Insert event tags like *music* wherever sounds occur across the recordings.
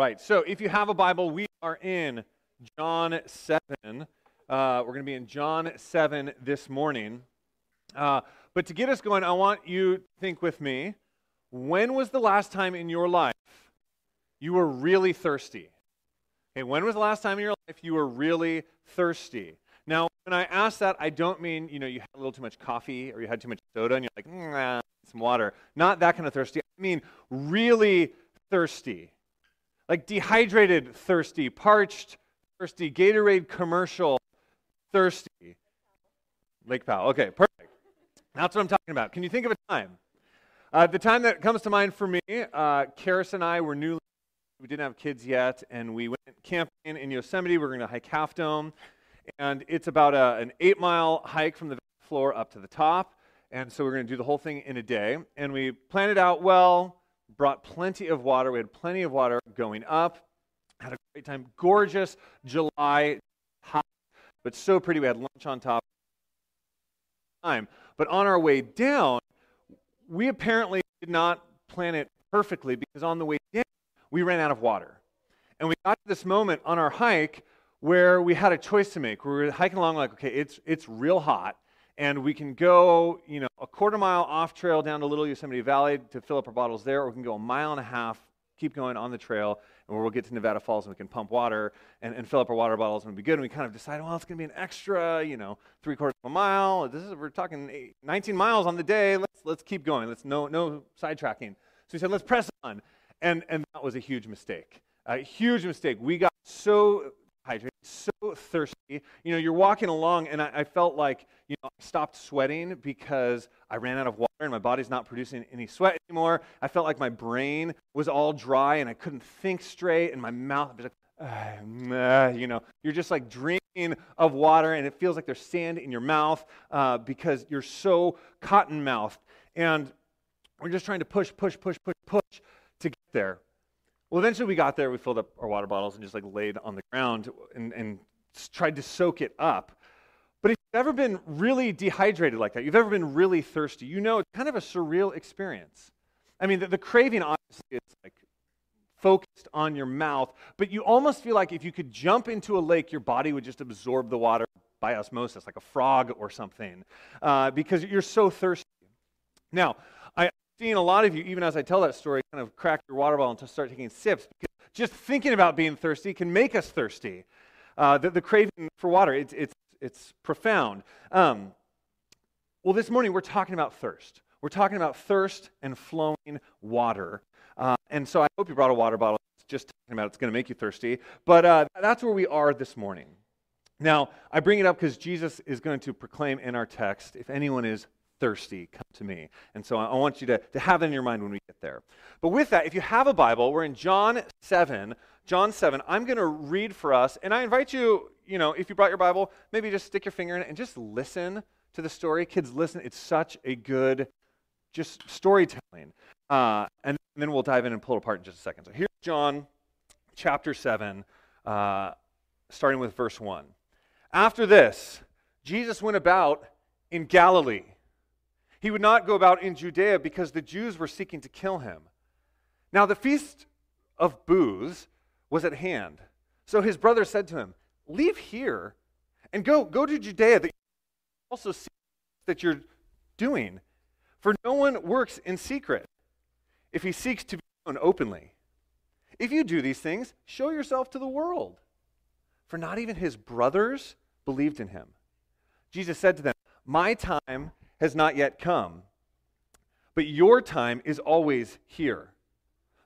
right. So if you have a Bible, we are in John 7. Uh, we're going to be in John 7 this morning. Uh, but to get us going, I want you to think with me when was the last time in your life you were really thirsty? Okay, when was the last time in your life you were really thirsty? Now, when I ask that, I don't mean, you know, you had a little too much coffee or you had too much soda and you're like, nah, some water. Not that kind of thirsty. I mean, really thirsty. Like dehydrated thirsty, parched thirsty, Gatorade commercial thirsty. Lake Powell. Okay, perfect. That's what I'm talking about. Can you think of a time? Uh, the time that comes to mind for me, uh, Karis and I were newly, we didn't have kids yet, and we went camping in Yosemite. We are going to hike Half Dome, and it's about a, an eight mile hike from the floor up to the top. And so we're going to do the whole thing in a day. And we planned it out well, brought plenty of water. We had plenty of water going up. Had a great time. Gorgeous July hot, but so pretty. We had lunch on top. Time. But on our way down, we apparently did not plan it perfectly because on the way down, we ran out of water. And we got to this moment on our hike where we had a choice to make. We were hiking along like, okay, it's, it's real hot and we can go, you know, a quarter mile off trail down to Little Yosemite Valley to fill up our bottles there, or we can go a mile and a half, keep going on the trail, and we'll get to Nevada Falls and we can pump water and, and fill up our water bottles and it'll be good. And we kind of decide, well, it's going to be an extra, you know, three quarters of a mile. This is we're talking eight, 19 miles on the day. Let's let's keep going. Let's no no sidetracking. So we said, let's press on, and and that was a huge mistake. A huge mistake. We got so so thirsty. You know, you're walking along, and I, I, felt like, you know, I stopped sweating because I ran out of water and my body's not producing any sweat anymore. I felt like my brain was all dry and I couldn't think straight, and my mouth was like, uh, you know, you're just like drinking of water, and it feels like there's sand in your mouth uh, because you're so cotton mouthed. And we're just trying to push, push, push, push, push to get there. Well, eventually we got there. We filled up our water bottles and just like laid on the ground and, and tried to soak it up. But if you've ever been really dehydrated like that, you've ever been really thirsty, you know it's kind of a surreal experience. I mean, the, the craving obviously is like focused on your mouth, but you almost feel like if you could jump into a lake, your body would just absorb the water by osmosis, like a frog or something, uh, because you're so thirsty. Now, seeing a lot of you, even as I tell that story, kind of crack your water bottle and start taking sips. Because just thinking about being thirsty can make us thirsty. Uh, the, the, craving for water, it's, it's, it's profound. Um, well, this morning we're talking about thirst. We're talking about thirst and flowing water. Uh, and so I hope you brought a water bottle. It's just talking about it's going to make you thirsty. But uh, that's where we are this morning. Now, I bring it up because Jesus is going to proclaim in our text if anyone is thirsty, come to me. And so I want you to, to have that in your mind when we get there. But with that, if you have a Bible, we're in John 7. John 7, I'm going to read for us. And I invite you, you know, if you brought your Bible, maybe just stick your finger in it and just listen to the story. Kids, listen. It's such a good, just storytelling. Uh, and then we'll dive in and pull it apart in just a second. So here's John chapter 7, uh, starting with verse 1. After this, Jesus went about in Galilee he would not go about in Judea because the Jews were seeking to kill him. Now, the feast of booths was at hand. So his brother said to him, Leave here and go, go to Judea that you also see that you're doing. For no one works in secret if he seeks to be known openly. If you do these things, show yourself to the world. For not even his brothers believed in him. Jesus said to them, My time has not yet come, but your time is always here.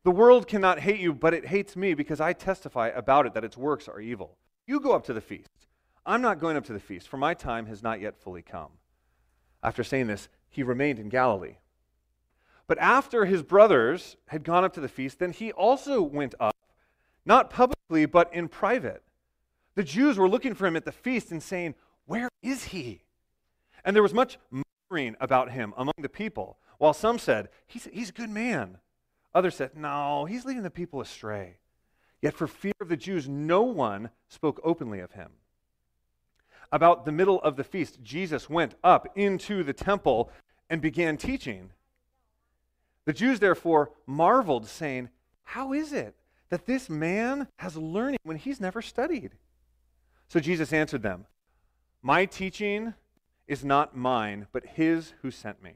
The world cannot hate you, but it hates me because I testify about it that its works are evil. You go up to the feast. I'm not going up to the feast, for my time has not yet fully come. After saying this, he remained in Galilee. But after his brothers had gone up to the feast, then he also went up, not publicly, but in private. The Jews were looking for him at the feast and saying, Where is he? And there was much about him among the people, while some said, he's, he's a good man. Others said, No, he's leading the people astray. Yet for fear of the Jews, no one spoke openly of him. About the middle of the feast, Jesus went up into the temple and began teaching. The Jews therefore marveled, saying, How is it that this man has learning when he's never studied? So Jesus answered them, My teaching is not mine, but his who sent me.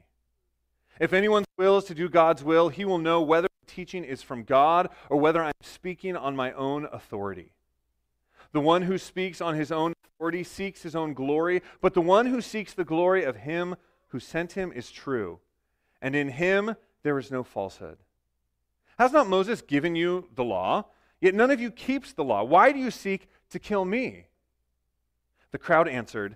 If anyone's will is to do God's will, he will know whether the teaching is from God or whether I'm speaking on my own authority. The one who speaks on his own authority seeks his own glory, but the one who seeks the glory of him who sent him is true, and in him there is no falsehood. Has not Moses given you the law? Yet none of you keeps the law. Why do you seek to kill me? The crowd answered,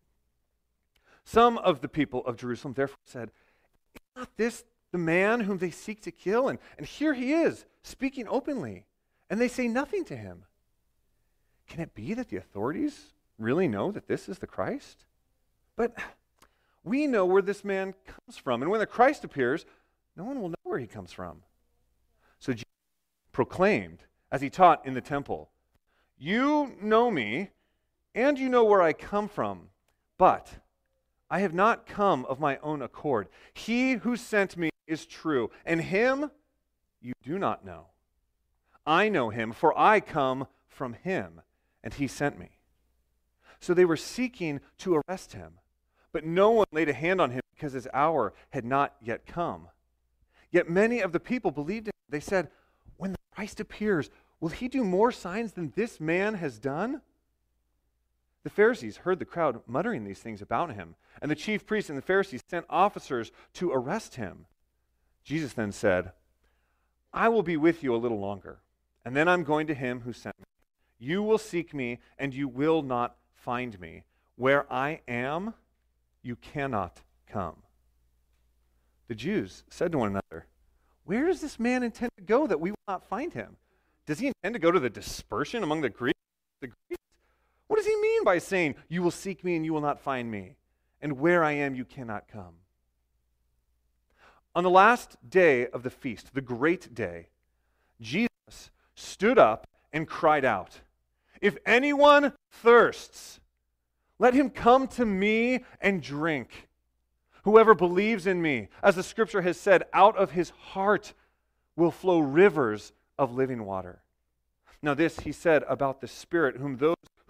Some of the people of Jerusalem therefore said, Is not this the man whom they seek to kill? And, and here he is, speaking openly, and they say nothing to him. Can it be that the authorities really know that this is the Christ? But we know where this man comes from. And when the Christ appears, no one will know where he comes from. So Jesus proclaimed, as he taught in the temple, You know me, and you know where I come from, but I have not come of my own accord. He who sent me is true, and him you do not know. I know him, for I come from him and he sent me. So they were seeking to arrest him, but no one laid a hand on him because his hour had not yet come. Yet many of the people believed him. They said, When the Christ appears, will he do more signs than this man has done? The Pharisees heard the crowd muttering these things about him, and the chief priests and the Pharisees sent officers to arrest him. Jesus then said, I will be with you a little longer, and then I'm going to him who sent me. You will seek me, and you will not find me. Where I am, you cannot come. The Jews said to one another, Where does this man intend to go that we will not find him? Does he intend to go to the dispersion among the Greeks? The Greeks? What does he mean by saying, You will seek me and you will not find me? And where I am, you cannot come? On the last day of the feast, the great day, Jesus stood up and cried out. If anyone thirsts, let him come to me and drink. Whoever believes in me, as the scripture has said, out of his heart will flow rivers of living water. Now, this he said about the Spirit, whom those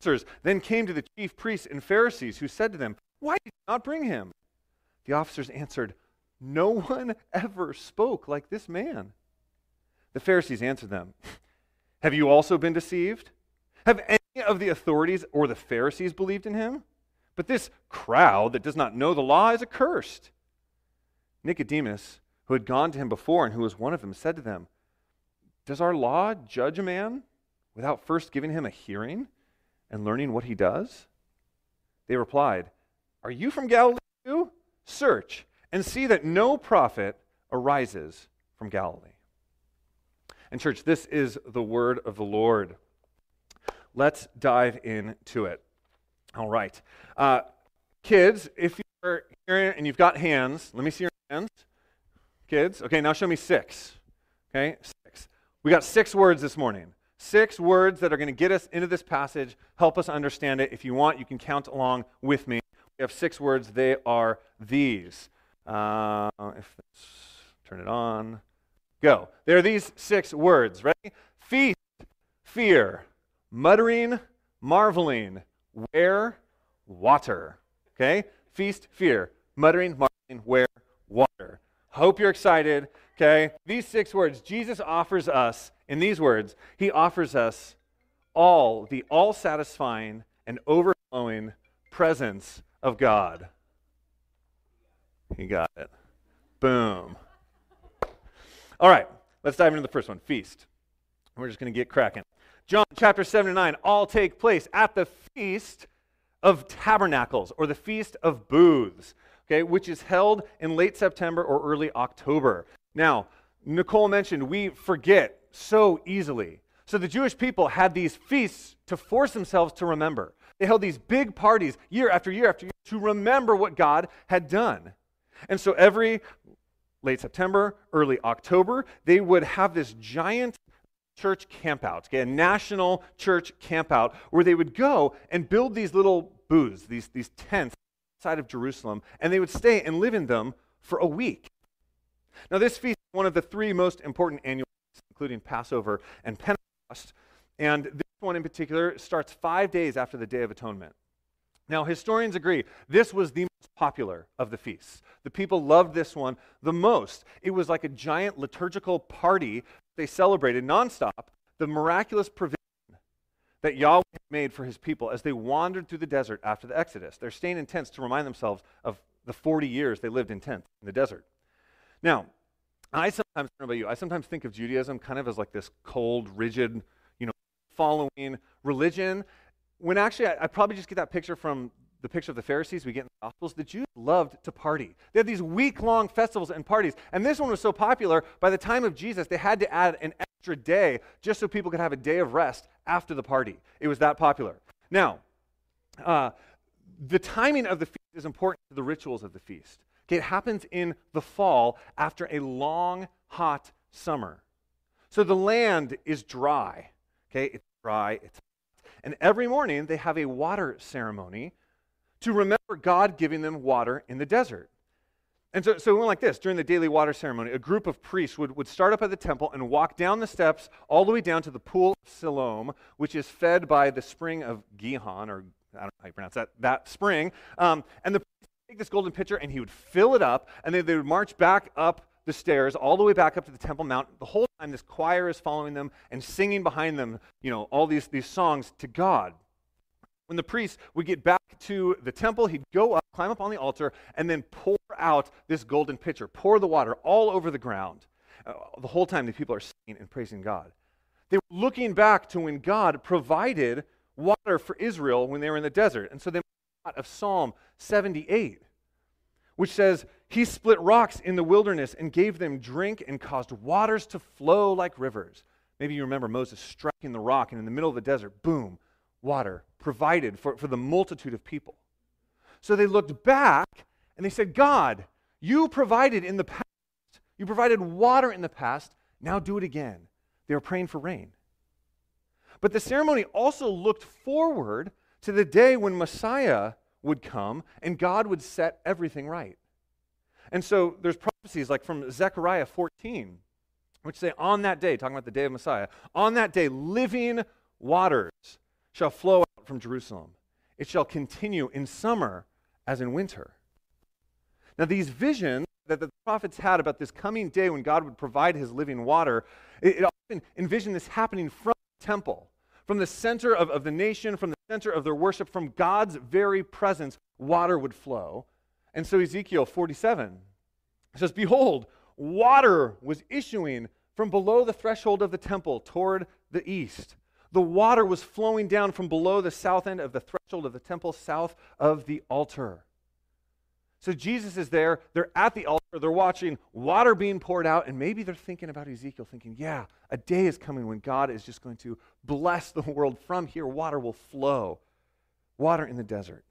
Officers then came to the chief priests and Pharisees, who said to them, Why did you not bring him? The officers answered, No one ever spoke like this man. The Pharisees answered them, *laughs* have you also been deceived? Have any of the authorities or the Pharisees believed in him? But this crowd that does not know the law is accursed. Nicodemus, who had gone to him before and who was one of them, said to them, Does our law judge a man without first giving him a hearing and learning what he does? They replied, Are you from Galilee too? Search and see that no prophet arises from Galilee. And, church, this is the word of the Lord. Let's dive into it. All right. Uh, kids, if you're here and you've got hands, let me see your hands. Kids, okay, now show me six. Okay, six. We got six words this morning. Six words that are going to get us into this passage, help us understand it. If you want, you can count along with me. We have six words. They are these. Uh, if turn it on. Go. There are these six words. Ready? Feast, fear, muttering, marveling, where, water. Okay? Feast, fear, muttering, marveling, where, water. Hope you're excited. Okay? These six words, Jesus offers us In these words, he offers us all the all satisfying and overflowing presence of God. He got it. Boom. All right, let's dive into the first one feast. We're just going to get cracking. John chapter 7 and 9 all take place at the feast of tabernacles or the feast of booths, okay, which is held in late September or early October. Now, Nicole mentioned we forget so easily. So the Jewish people had these feasts to force themselves to remember. They held these big parties year after year after year to remember what God had done. And so every late September, early October, they would have this giant church campout, okay, a national church campout, where they would go and build these little booths, these, these tents outside of Jerusalem, and they would stay and live in them for a week. Now, this feast is one of the three most important annual feasts, including Passover and Pentecost. And this one in particular starts five days after the Day of Atonement. Now, historians agree this was the most popular of the feasts. The people loved this one the most. It was like a giant liturgical party they celebrated nonstop the miraculous provision that Yahweh made for his people as they wandered through the desert after the Exodus. They're staying in tents to remind themselves of the 40 years they lived in tents in the desert. Now, I sometimes, I about you, I sometimes think of Judaism kind of as like this cold, rigid, you know, following religion when actually I, I, probably just get that picture from the picture of the Pharisees we get in the Gospels. The Jews loved to party. They had these week long festivals and parties. And this one was so popular, by the time of Jesus, they had to add an extra day just so people could have a day of rest after the party. It was that popular. Now, uh, the timing of the feast is important to the rituals of the feast. Okay, it happens in the fall after a long, hot summer. So the land is dry. Okay, it's dry, it's hot. and every morning they have a water ceremony to remember God giving them water in the desert. And so, so it went like this during the daily water ceremony. A group of priests would, would start up at the temple and walk down the steps all the way down to the pool of Siloam, which is fed by the spring of Gihon, or I don't know how you pronounce that, that spring. Um, and the take this golden pitcher and he would fill it up, and then they would march back up the stairs all the way back up to the Temple Mount. The whole time, this choir is following them and singing behind them, you know, all these, these songs to God. When the priest would get back to the temple, he'd go up, climb up on the altar, and then pour out this golden pitcher, pour the water all over the ground. Uh, the whole time, the people are singing and praising God. They were looking back to when God provided water for Israel when they were in the desert. And so they of Psalm 78 which says, He split rocks in the wilderness and gave them drink and caused waters to flow like rivers. Maybe you remember Moses striking the rock, and in the middle of the desert, boom, water provided for, for the multitude of people. So they looked back and they said, God, you provided in the past. You provided water in the past. Now do it again. They were praying for rain. But the ceremony also looked forward to the day when Messiah would come and God would set everything right. And so there's prophecies like from Zechariah 14, which say, On that day, talking about the day of Messiah, on that day, living waters shall flow out from Jerusalem. It shall continue in summer as in winter. Now, these visions that the prophets had about this coming day when God would provide his living water, it, it often envisioned this happening from the temple from the center of, of the nation, from the center of their worship, from God's very presence, water would flow. And so Ezekiel 47 says, Behold, water was issuing from below the threshold of the temple toward the east. The water was flowing down from below the south end of the threshold of the temple, south of the altar. So Jesus is there, they're at the altar, they're watching water being poured out, and maybe they're thinking about Ezekiel, thinking, yeah, a day is coming when God is just going to bless the *laughs* world. From here, water will flow. Water in the desert.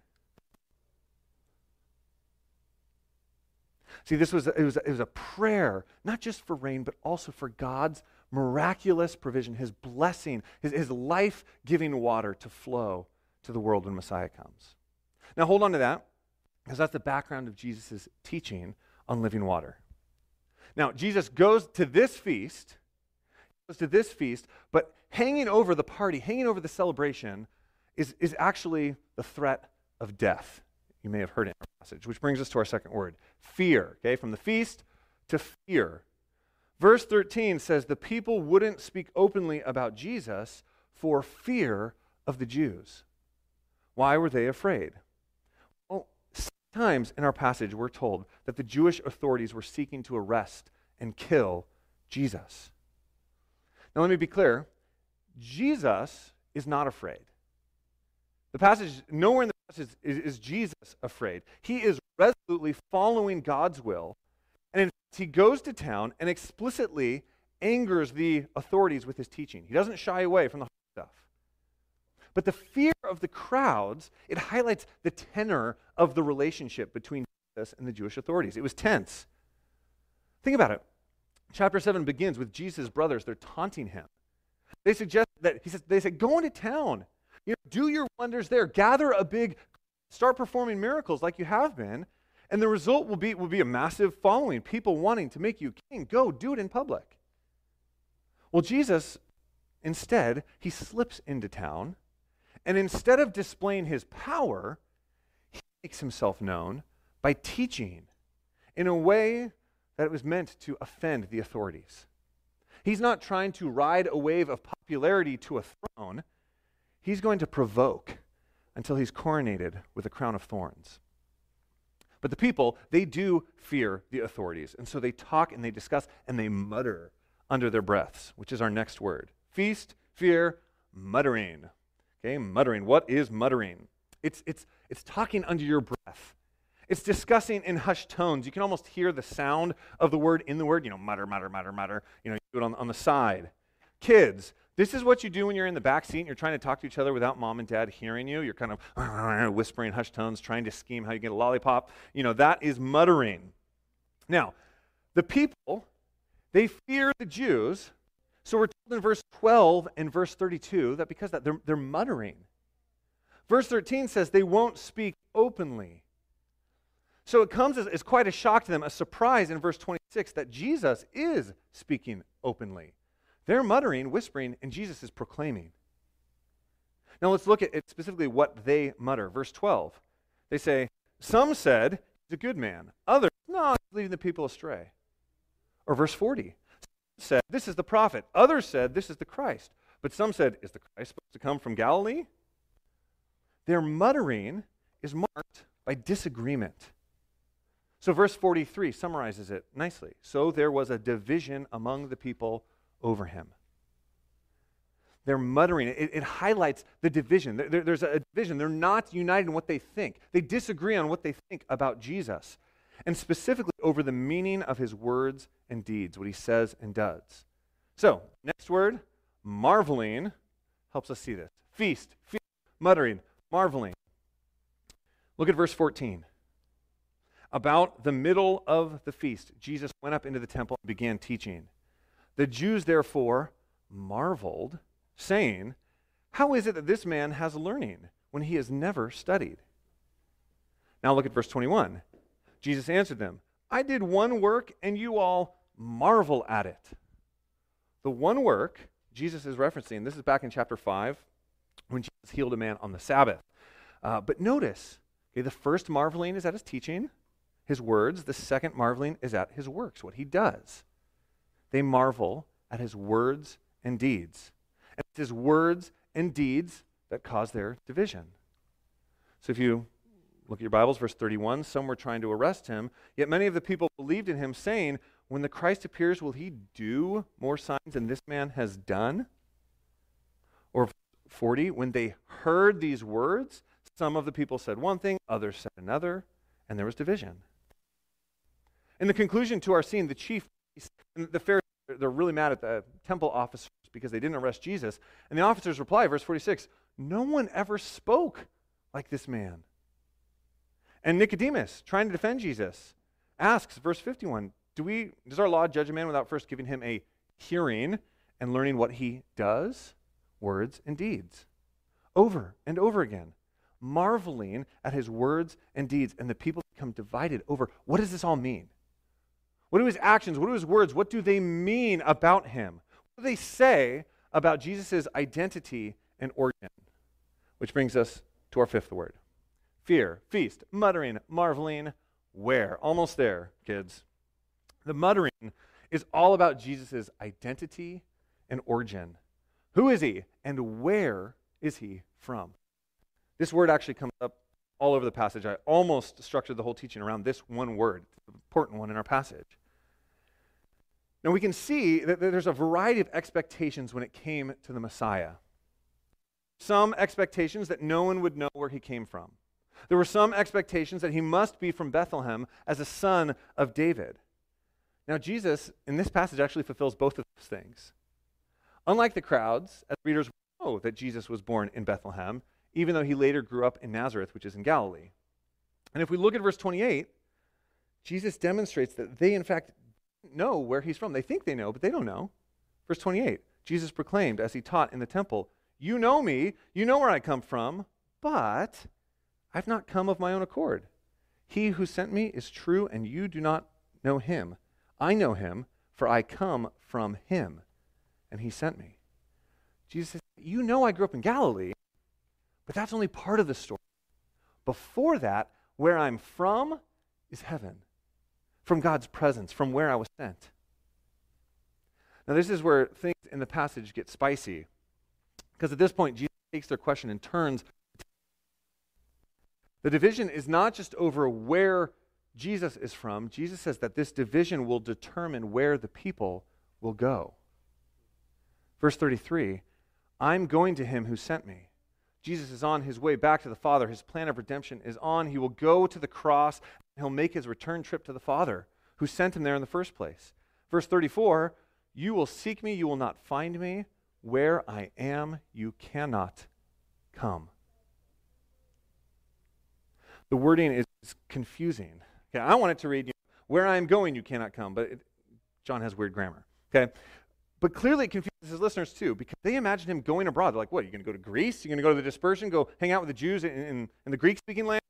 See, this was, it was, it was a prayer, not just for rain, but also for God's miraculous provision, his blessing, his, his life giving water to flow to the world when Messiah comes. Now, hold on to that. Because that's the background of Jesus' teaching on living water. Now, Jesus goes to this feast, goes to this feast, but hanging over the party, hanging over the celebration, is, is actually the threat of death. You may have heard it in our passage, which brings us to our second word fear. Okay, from the feast to fear. Verse 13 says the people wouldn't speak openly about Jesus for fear of the Jews. Why were they afraid? Times in our passage we're told that the Jewish authorities were seeking to arrest and kill Jesus. Now, let me be clear Jesus is not afraid. The passage, nowhere in the passage is, is Jesus afraid. He is resolutely following God's will. And in fact, he goes to town and explicitly angers the authorities with his teaching. He doesn't shy away from the stuff. But the fear of the crowds, it highlights the tenor of the relationship between Jesus and the Jewish authorities. It was tense. Think about it. Chapter 7 begins with Jesus' brothers. They're taunting him. They suggest that, he says, they say, go into town. You know, do your wonders there. Gather a big, start performing miracles like you have been. And the result will be, will be a massive following, people wanting to make you king. Go, do it in public. Well, Jesus, instead, he slips into town. And instead of displaying his power, he makes himself known by teaching in a way that was meant to offend the authorities. He's not trying to ride a wave of popularity to a throne. He's going to provoke until he's coronated with a crown of thorns. But the people, they do fear the authorities. And so they talk and they discuss and they mutter under their breaths, which is our next word. Feast, fear, muttering. Okay, muttering. What is muttering? It's, it's, it's talking under your breath. It's discussing in hushed tones. You can almost hear the sound of the word in the word. You know, mutter, mutter, mutter, mutter. You know, you do it on, on the side. Kids, this is what you do when you're in the back seat and you're trying to talk to each other without mom and dad hearing you. You're kind of *laughs* whispering hushed tones, trying to scheme how you get a lollipop. You know, that is muttering. Now, the people, they fear the Jews. So we're in verse 12 and verse 32 that because that they're, they're muttering. Verse 13 says they won't speak openly. So it comes as, as quite a shock to them, a surprise in verse 26 that Jesus is speaking openly. They're muttering, whispering, and Jesus is proclaiming. Now let's look at specifically what they mutter. Verse 12. They say, Some said, He's a good man. Others, No, he's leading the people astray. Or verse 40. Said, This is the prophet. Others said, This is the Christ. But some said, Is the Christ supposed to come from Galilee? Their muttering is marked by disagreement. So, verse 43 summarizes it nicely. So there was a division among the people over him. They're muttering. It, it highlights the division. There, there's a division. They're not united in what they think, they disagree on what they think about Jesus, and specifically over the meaning of his words and deeds, what he says and does. So, next word, marveling, helps us see this. Feast, feast muttering, marveling. Look at verse 14. About the middle of the feast, Jesus went up into the temple and began teaching. The Jews, therefore, marveled, saying, How is it that this man has learning when he has never studied? Now look at verse 21. Jesus answered them, I did one work, and you all marvel at it. The one work Jesus is referencing, this is back in chapter 5 when Jesus healed a man on the Sabbath. Uh, but notice, okay, the first marveling is at his teaching his words. The second marveling is at his works, what he does. They marvel at his words and deeds. And it's his words and deeds that cause their division. So if you look at your Bibles, verse 31, some were trying to arrest him, yet many of the people believed in him, saying, When the Christ appears, will he do more signs than this man has done? Or 40, when they heard these words, some of the people said one thing, others said another, and there was division. In the conclusion to our scene, the chief priests and the Pharisees, they're really mad at the temple officers because they didn't arrest Jesus. And the officers reply, verse 46, no one ever spoke like this man. And Nicodemus, trying to defend Jesus, asks, verse 51, do we, does our law judge a man without first giving him a hearing and learning what he does? Words and deeds. Over and over again, marveling at his words and deeds. And the people become divided over what does this all mean? What do his actions, what do his words, what do they mean about him? What do they say about Jesus' identity and origin? Which brings us to our fifth word fear, feast, muttering, marveling, where? Almost there, kids. The muttering is all about Jesus' identity and origin. Who is he and where is he from? This word actually comes up all over the passage. I almost structured the whole teaching around this one word, the important one in our passage. Now we can see that there's a variety of expectations when it came to the Messiah. Some expectations that no one would know where he came from. There were some expectations that he must be from Bethlehem as a son of David. Now, Jesus, in this passage, actually fulfills both of those things. Unlike the crowds, as readers know that Jesus was born in Bethlehem, even though he later grew up in Nazareth, which is in Galilee. And if we look at verse 28, Jesus demonstrates that they, in fact, know where he's from. They think they know, but they don't know. Verse 28 Jesus proclaimed as he taught in the temple, You know me, you know where I come from, but I've not come of my own accord. He who sent me is true, and you do not know him. I know him, for I come from him, and he sent me. Jesus says, You know I grew up in Galilee, but that's only part of the story. Before that, where I'm from is heaven, from God's presence, from where I was sent. Now, this is where things in the passage get spicy. Because at this point, Jesus takes their question and turns. The division is not just over where Jesus is from. Jesus says that this division will determine where the people will go. Verse 33 I'm going to him who sent me. Jesus is on his way back to the Father. His plan of redemption is on. He will go to the cross and he'll make his return trip to the Father who sent him there in the first place. Verse 34 You will seek me, you will not find me. Where I am, you cannot come. The wording is confusing. Okay, I want it to read, you Where I am going, you cannot come, but it, John has weird grammar. Okay? But clearly it confuses his listeners too, because they imagine him going abroad. They're like, what, you're going to go to Greece? You're going to go to the dispersion, go hang out with the Jews in, in, in the Greek speaking land?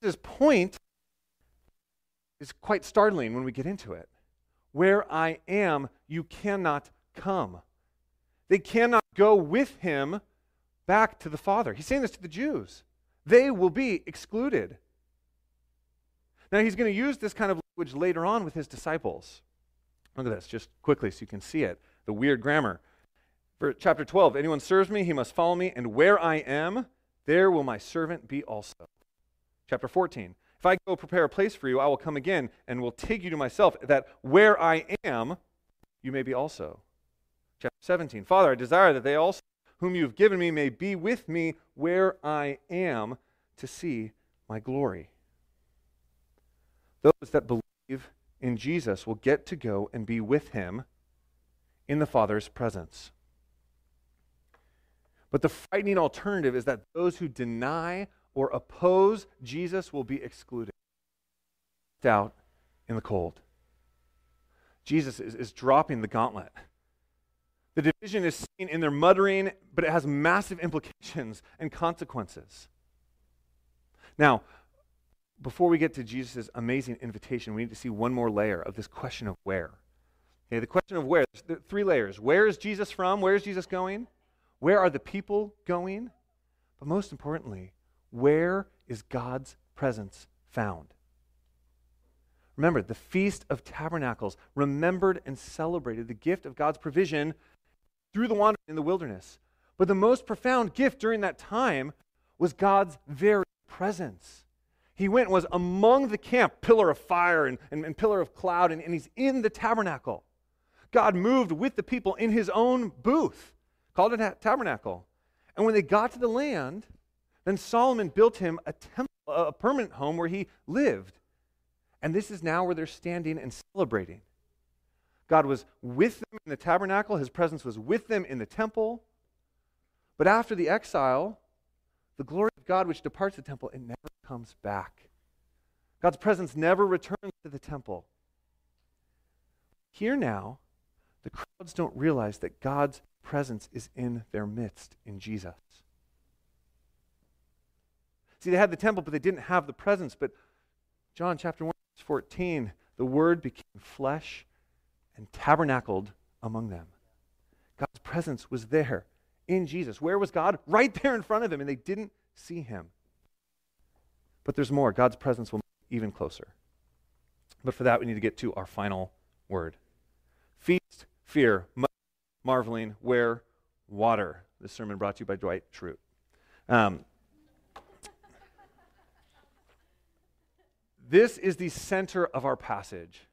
His point is quite startling when we get into it. Where I am, you cannot come. They cannot go with him back to the Father. He's saying this to the Jews. They will be excluded. Now, he's going to use this kind of language later on with his disciples. Look at this, just quickly so you can see it. The weird grammar. For chapter 12 Anyone serves me, he must follow me, and where I am, there will my servant be also. Chapter 14 If I go prepare a place for you, I will come again and will take you to myself, that where I am, you may be also. Chapter 17 Father, I desire that they also, whom you have given me, may be with me where I am to see my glory. Those that believe in Jesus will get to go and be with him in the Father's presence. But the frightening alternative is that those who deny or oppose Jesus will be excluded, out in the cold. Jesus is, is dropping the gauntlet. The division is seen in their muttering, but it has massive implications and consequences. Now, before we get to Jesus' amazing invitation, we need to see one more layer of this question of where. Okay, the question of where. There's three layers. Where is Jesus from? Where is Jesus going? Where are the people going? But most importantly, where is God's presence found? Remember, the Feast of Tabernacles remembered and celebrated the gift of God's provision through the wandering in the wilderness. But the most profound gift during that time was God's very presence. He went was among the camp, pillar of fire and, and, and pillar of cloud, and, and he's in the tabernacle. God moved with the people in his own booth, called it a tabernacle. And when they got to the land, then Solomon built him a temple, a permanent home where he lived. And this is now where they're standing and celebrating. God was with them in the tabernacle, his presence was with them in the temple. But after the exile, the glory God which departs the temple, it never comes back. God's presence never returns to the temple. Here now, the crowds don't realize that God's presence is in their midst in Jesus. See, they had the temple, but they didn't have the presence. But John chapter 1, verse 14, the word became flesh and tabernacled among them. God's presence was there in Jesus. Where was God? Right there in front of them, and they didn't see him. But there's more. God's presence will even closer. But for that, we need to get to our final word feast, fear, marveling, where water. This sermon brought to you by Dwight Schrute. Um, this is the center of our passage,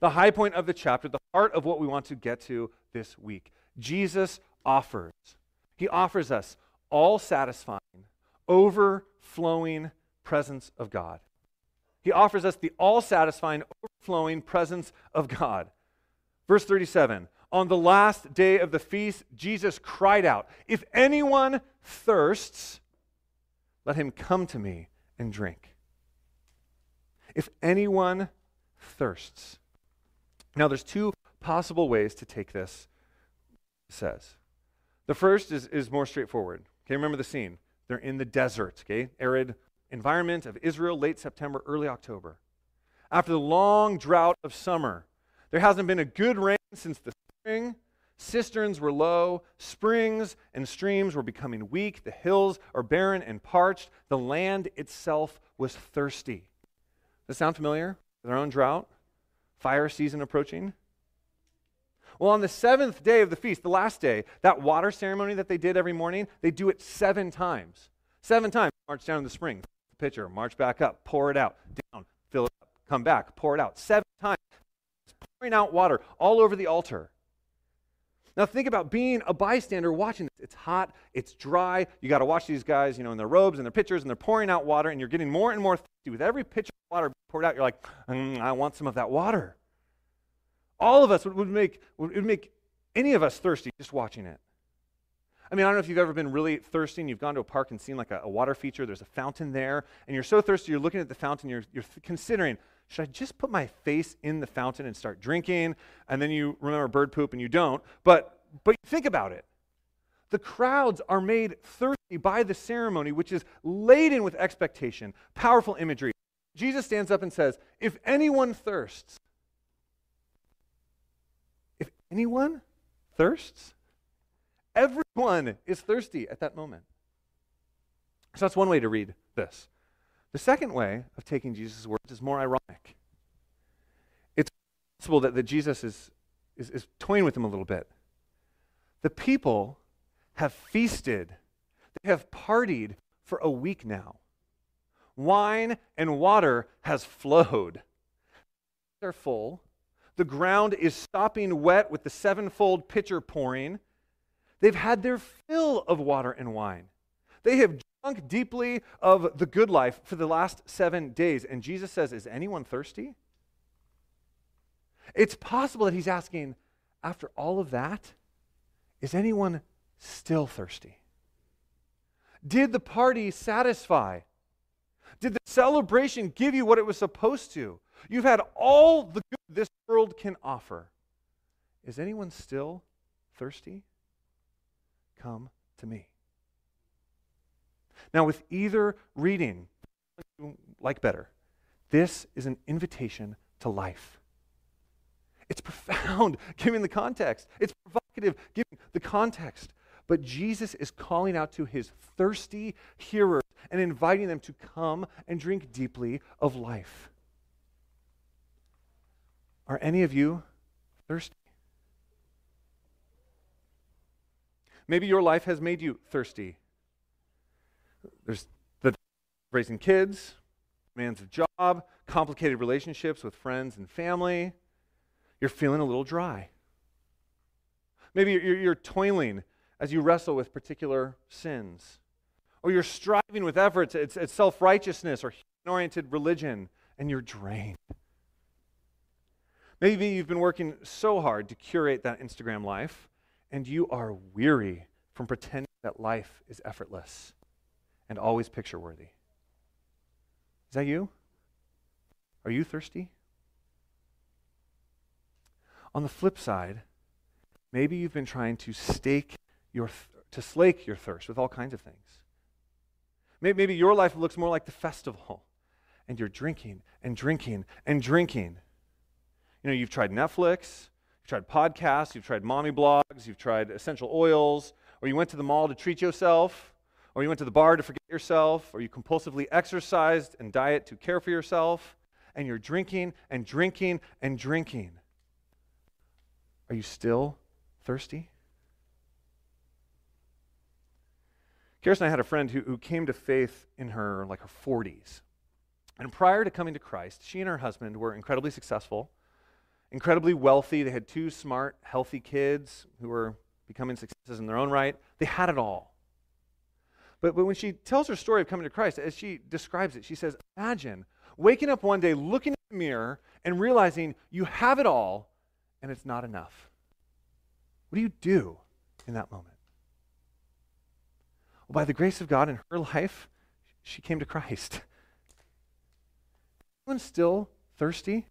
the high point of the chapter, the heart of what we want to get to this week. Jesus offers. He offers us all satisfying, overflowing presence of God. He offers us the all satisfying, overflowing presence of God. Verse 37 On the last day of the feast, Jesus cried out, If anyone thirsts, let him come to me and drink. If anyone thirsts. Now, there's two possible ways to take this, says. The first is, is more straightforward. Okay, remember the scene. They're in the desert, okay? Arid environment of Israel, late September, early October. After the long drought of summer, there hasn't been a good rain since the spring. Cisterns were low, springs and streams were becoming weak, the hills are barren and parched, the land itself was thirsty. Does that sound familiar? Their own drought? Fire season approaching? Well, on the seventh day of the feast, the last day, that water ceremony that they did every morning, they do it seven times. Seven times. March down in the spring, the pitcher, march back up, pour it out, down, fill it up, come back, pour it out. Seven times. pouring out water all over the altar. Now think about being a bystander watching this. It's hot, it's dry. You got to watch these guys, you know, in their robes and their pitchers, and they're pouring out water, and you're getting more and more thirsty. With every pitcher of water poured out, you're like, mm, I want some of that water. All of us would, make would make any of us thirsty just watching it. I mean, I don't know if you've ever been really thirsty and you've gone to a park and seen like a, a water feature. There's a fountain there, and you're so thirsty, you're looking at the fountain, you're, you're considering, should I just put my face in the fountain and start drinking? And then you remember bird poop and you don't. But, but think about it. The crowds are made thirsty by the ceremony, which is laden with expectation, powerful imagery. Jesus stands up and says, If anyone thirsts, anyone thirsts, everyone is thirsty at that moment. So that's one way to read this. The second way of taking Jesus' words is more ironic. It's possible that, that Jesus is, is, is toying with them a little bit. The people have feasted, they have partied for a week now. Wine and water has flowed. They're full. The ground is stopping wet with the sevenfold pitcher pouring. They've had their fill of water and wine. They have drunk deeply of the good life for the last seven days. And Jesus says, Is anyone thirsty? It's possible that he's asking, after all of that, is anyone still thirsty? Did the party satisfy? Did the celebration give you what it was supposed to? You've had all the good this world can offer. Is anyone still thirsty? Come to me. Now, with either reading, like better, this is an invitation to life. It's profound, *laughs* given the context. It's provocative, given the context. But Jesus is calling out to his thirsty hearers and inviting them to come and drink deeply of life. Are any of you thirsty? Maybe your life has made you thirsty. There's the raising kids, demands of job, complicated relationships with friends and family. You're feeling a little dry. Maybe you're, you're toiling as you wrestle with particular sins. Or you're striving with efforts at, at self righteousness or human oriented religion, and you're drained. Maybe you've been working so hard to curate that Instagram life, and you are weary from pretending that life is effortless and always picture worthy. Is that you? Are you thirsty? On the flip side, maybe you've been trying to stake your th- to slake your thirst with all kinds of things. Maybe, maybe your life looks more like the festival, and you're drinking and drinking and drinking. You know, you've tried Netflix, you've tried podcasts, you've tried mommy blogs, you've tried essential oils, or you went to the mall to treat yourself, or you went to the bar to forget yourself, or you compulsively exercised and diet to care for yourself, and you're drinking and drinking and drinking. Are you still thirsty? Kirsten I had a friend who, who came to faith in her like her 40s. And prior to coming to Christ, she and her husband were incredibly successful, incredibly wealthy. They had two smart, healthy kids who were becoming successes in their own right. They had it all. But, but when she tells her story of coming to Christ, as she describes it, she says, Imagine waking up one day, looking in the mirror, and realizing you have it all and it's not enough. What do you do in that moment? Well, by the grace of God in her life, she came to Christ. *laughs* Anyone still thirsty?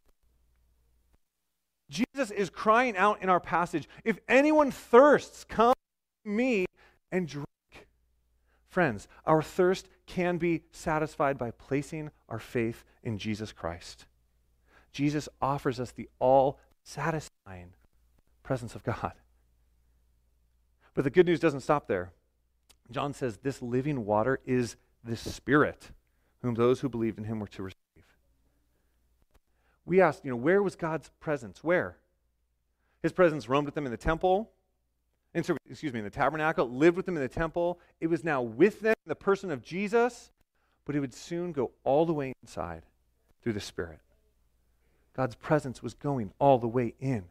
Jesus is crying out in our passage if anyone thirsts, come to me and drink. Friends, our thirst can be satisfied by placing our faith in Jesus Christ. Jesus offers us the all satisfying presence of God. But the good news doesn't stop there. John says this living water is the Spirit, whom those who believed in him were to receive. We asked, you know, where was God's presence? Where? His presence roamed with them in the temple, excuse me, in the tabernacle, lived with them in the temple. It was now with them in the person of Jesus, but it would soon go all the way inside through the Spirit. God's presence was going all the way in.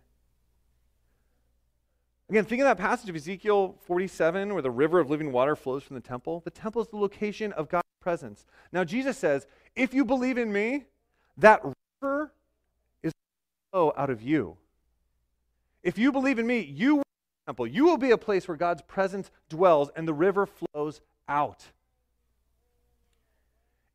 Again, think of that passage of Ezekiel 47 where the river of living water flows from the temple. The temple is the location of God's presence. Now, Jesus says, if you believe in me, that river flow out of you. If you believe in me, you will be a temple. You will be a place where God's presence dwells and the river flows out.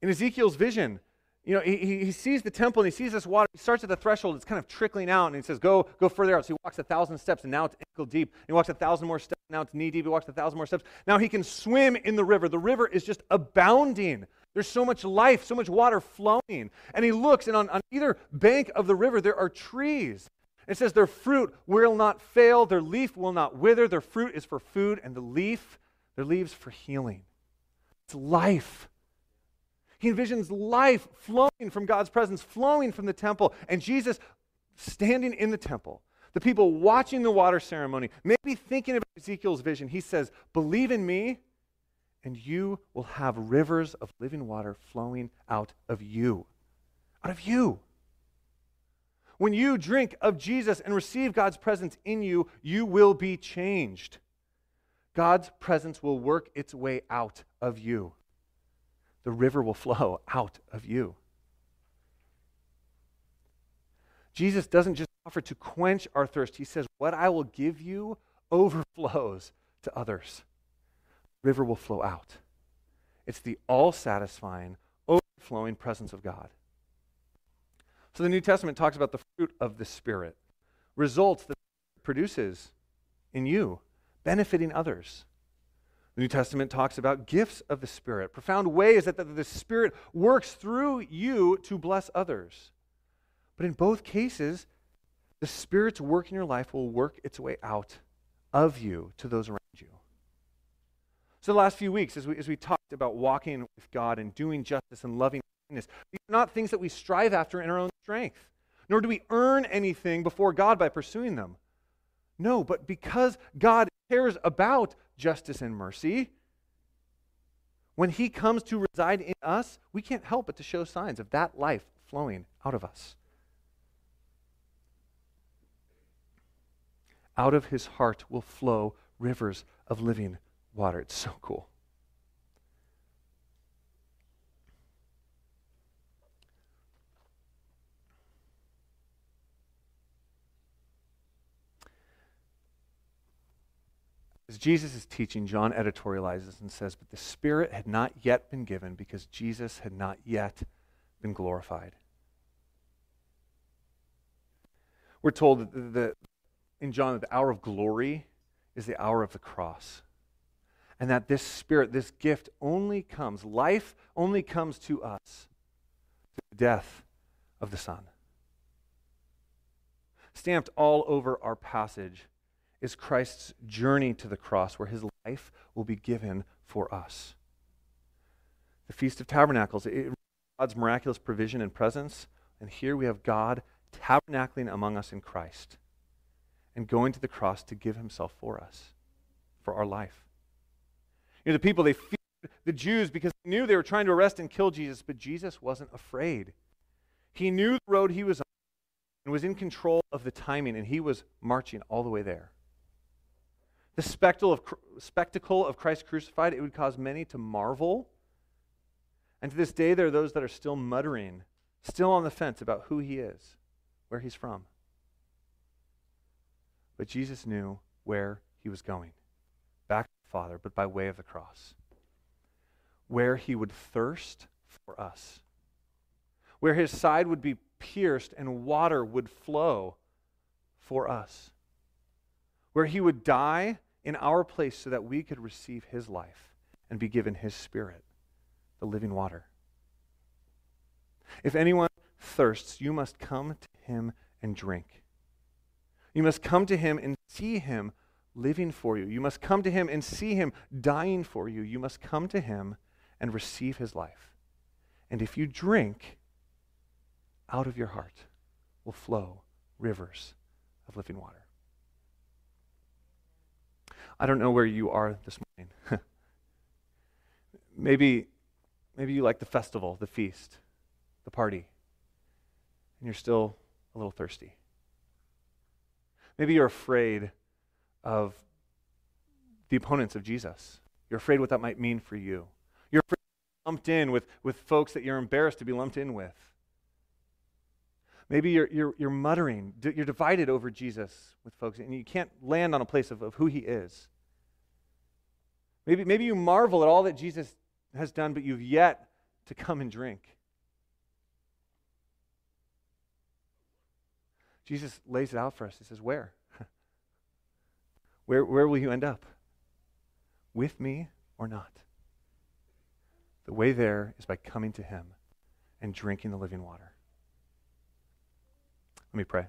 In Ezekiel's vision, you know, he, he sees the temple and he sees this water. He starts at the threshold. It's kind of trickling out, and he says, "Go, go further out." So he walks a thousand steps, and now it's ankle deep. He walks a thousand more steps. Now it's knee deep. He walks a thousand more steps. Now he can swim in the river. The river is just abounding. There's so much life, so much water flowing. And he looks, and on, on either bank of the river there are trees. It says, "Their fruit will not fail. Their leaf will not wither. Their fruit is for food, and the leaf, their leaves for healing." It's life. He envisions life flowing from God's presence, flowing from the temple, and Jesus standing in the temple. The people watching the water ceremony, maybe thinking about Ezekiel's vision. He says, Believe in me, and you will have rivers of living water flowing out of you. Out of you. When you drink of Jesus and receive God's presence in you, you will be changed. God's presence will work its way out of you the river will *laughs* flow out of you. Jesus doesn't just offer to quench our thirst, he says, What I will give you overflows to others. River will flow out. It's the all satisfying, overflowing presence of God. So the New Testament talks about the fruit of the Spirit, results that produces in you, benefiting others. The New Testament talks about gifts of the Spirit, profound ways that the, Spirit works through you to bless others. But in both cases, the Spirit's work in your life will work its way out of you to those around you. So, the last few weeks, as we, as we talked about walking with God and doing justice and loving kindness, these are not things that we strive after in our own strength, nor do we earn anything before God by pursuing them. No, but because God cares about justice and mercy, when He comes to reside in us, we can't help but to show signs of that life flowing out of us. Out of His heart will flow rivers of living water. It's so cool. As Jesus is teaching, John editorializes and says, But the Spirit had not yet been given because Jesus had not yet been glorified. We're told that the, in John that the hour of glory is the hour of the cross. And that this Spirit, this gift, only comes, life only comes to us through the death of the Son. Stamped all over our passage is Christ's journey to the cross, where his life will be given for us. The Feast of Tabernacles, it, God's miraculous provision and presence And here we have God tabernacling among us in Christ and going to the cross to give himself for us, for our life. Know, the people, they feared the Jews because they knew they were trying to arrest and kill Jesus, but Jesus wasn't afraid. He knew the road he was on and was in control of the timing, and he was marching all the way there. The spectacle of, spectacle of Christ crucified, it would cause many to marvel. And to this day, there are those that are still muttering, still on the fence about who he is, where he's from. But Jesus knew where he was going Father, but by way of the cross, where he would thirst for us, where his side would be pierced and water would flow for us, where he would die in our place so that we could receive his life and be given his spirit, the living water. If anyone thirsts, you must come to him and drink. You must come to him and see him living for you. You must come to him and see him dying for you. You must come to him and receive his life. And if you drink, out of your heart will flow rivers of living water. I don't know where you are this morning. *laughs* maybe, maybe you like the festival, the feast, the party, and you're still a little thirsty. Maybe you're afraid of the opponents of Jesus. You're afraid what that might mean for you. You're afraid lumped in with, with folks that you're embarrassed to be lumped in with. Maybe you're, you're, you're muttering, you're divided over Jesus with folks, and you can't land on a place of, of who he is. Maybe, maybe you marvel at all that Jesus has done, but you've yet to come and drink. Jesus lays it out for us. He says, Where? Where, where will you end up? With me or not? The way there is by coming to him and drinking the living water. Let me pray.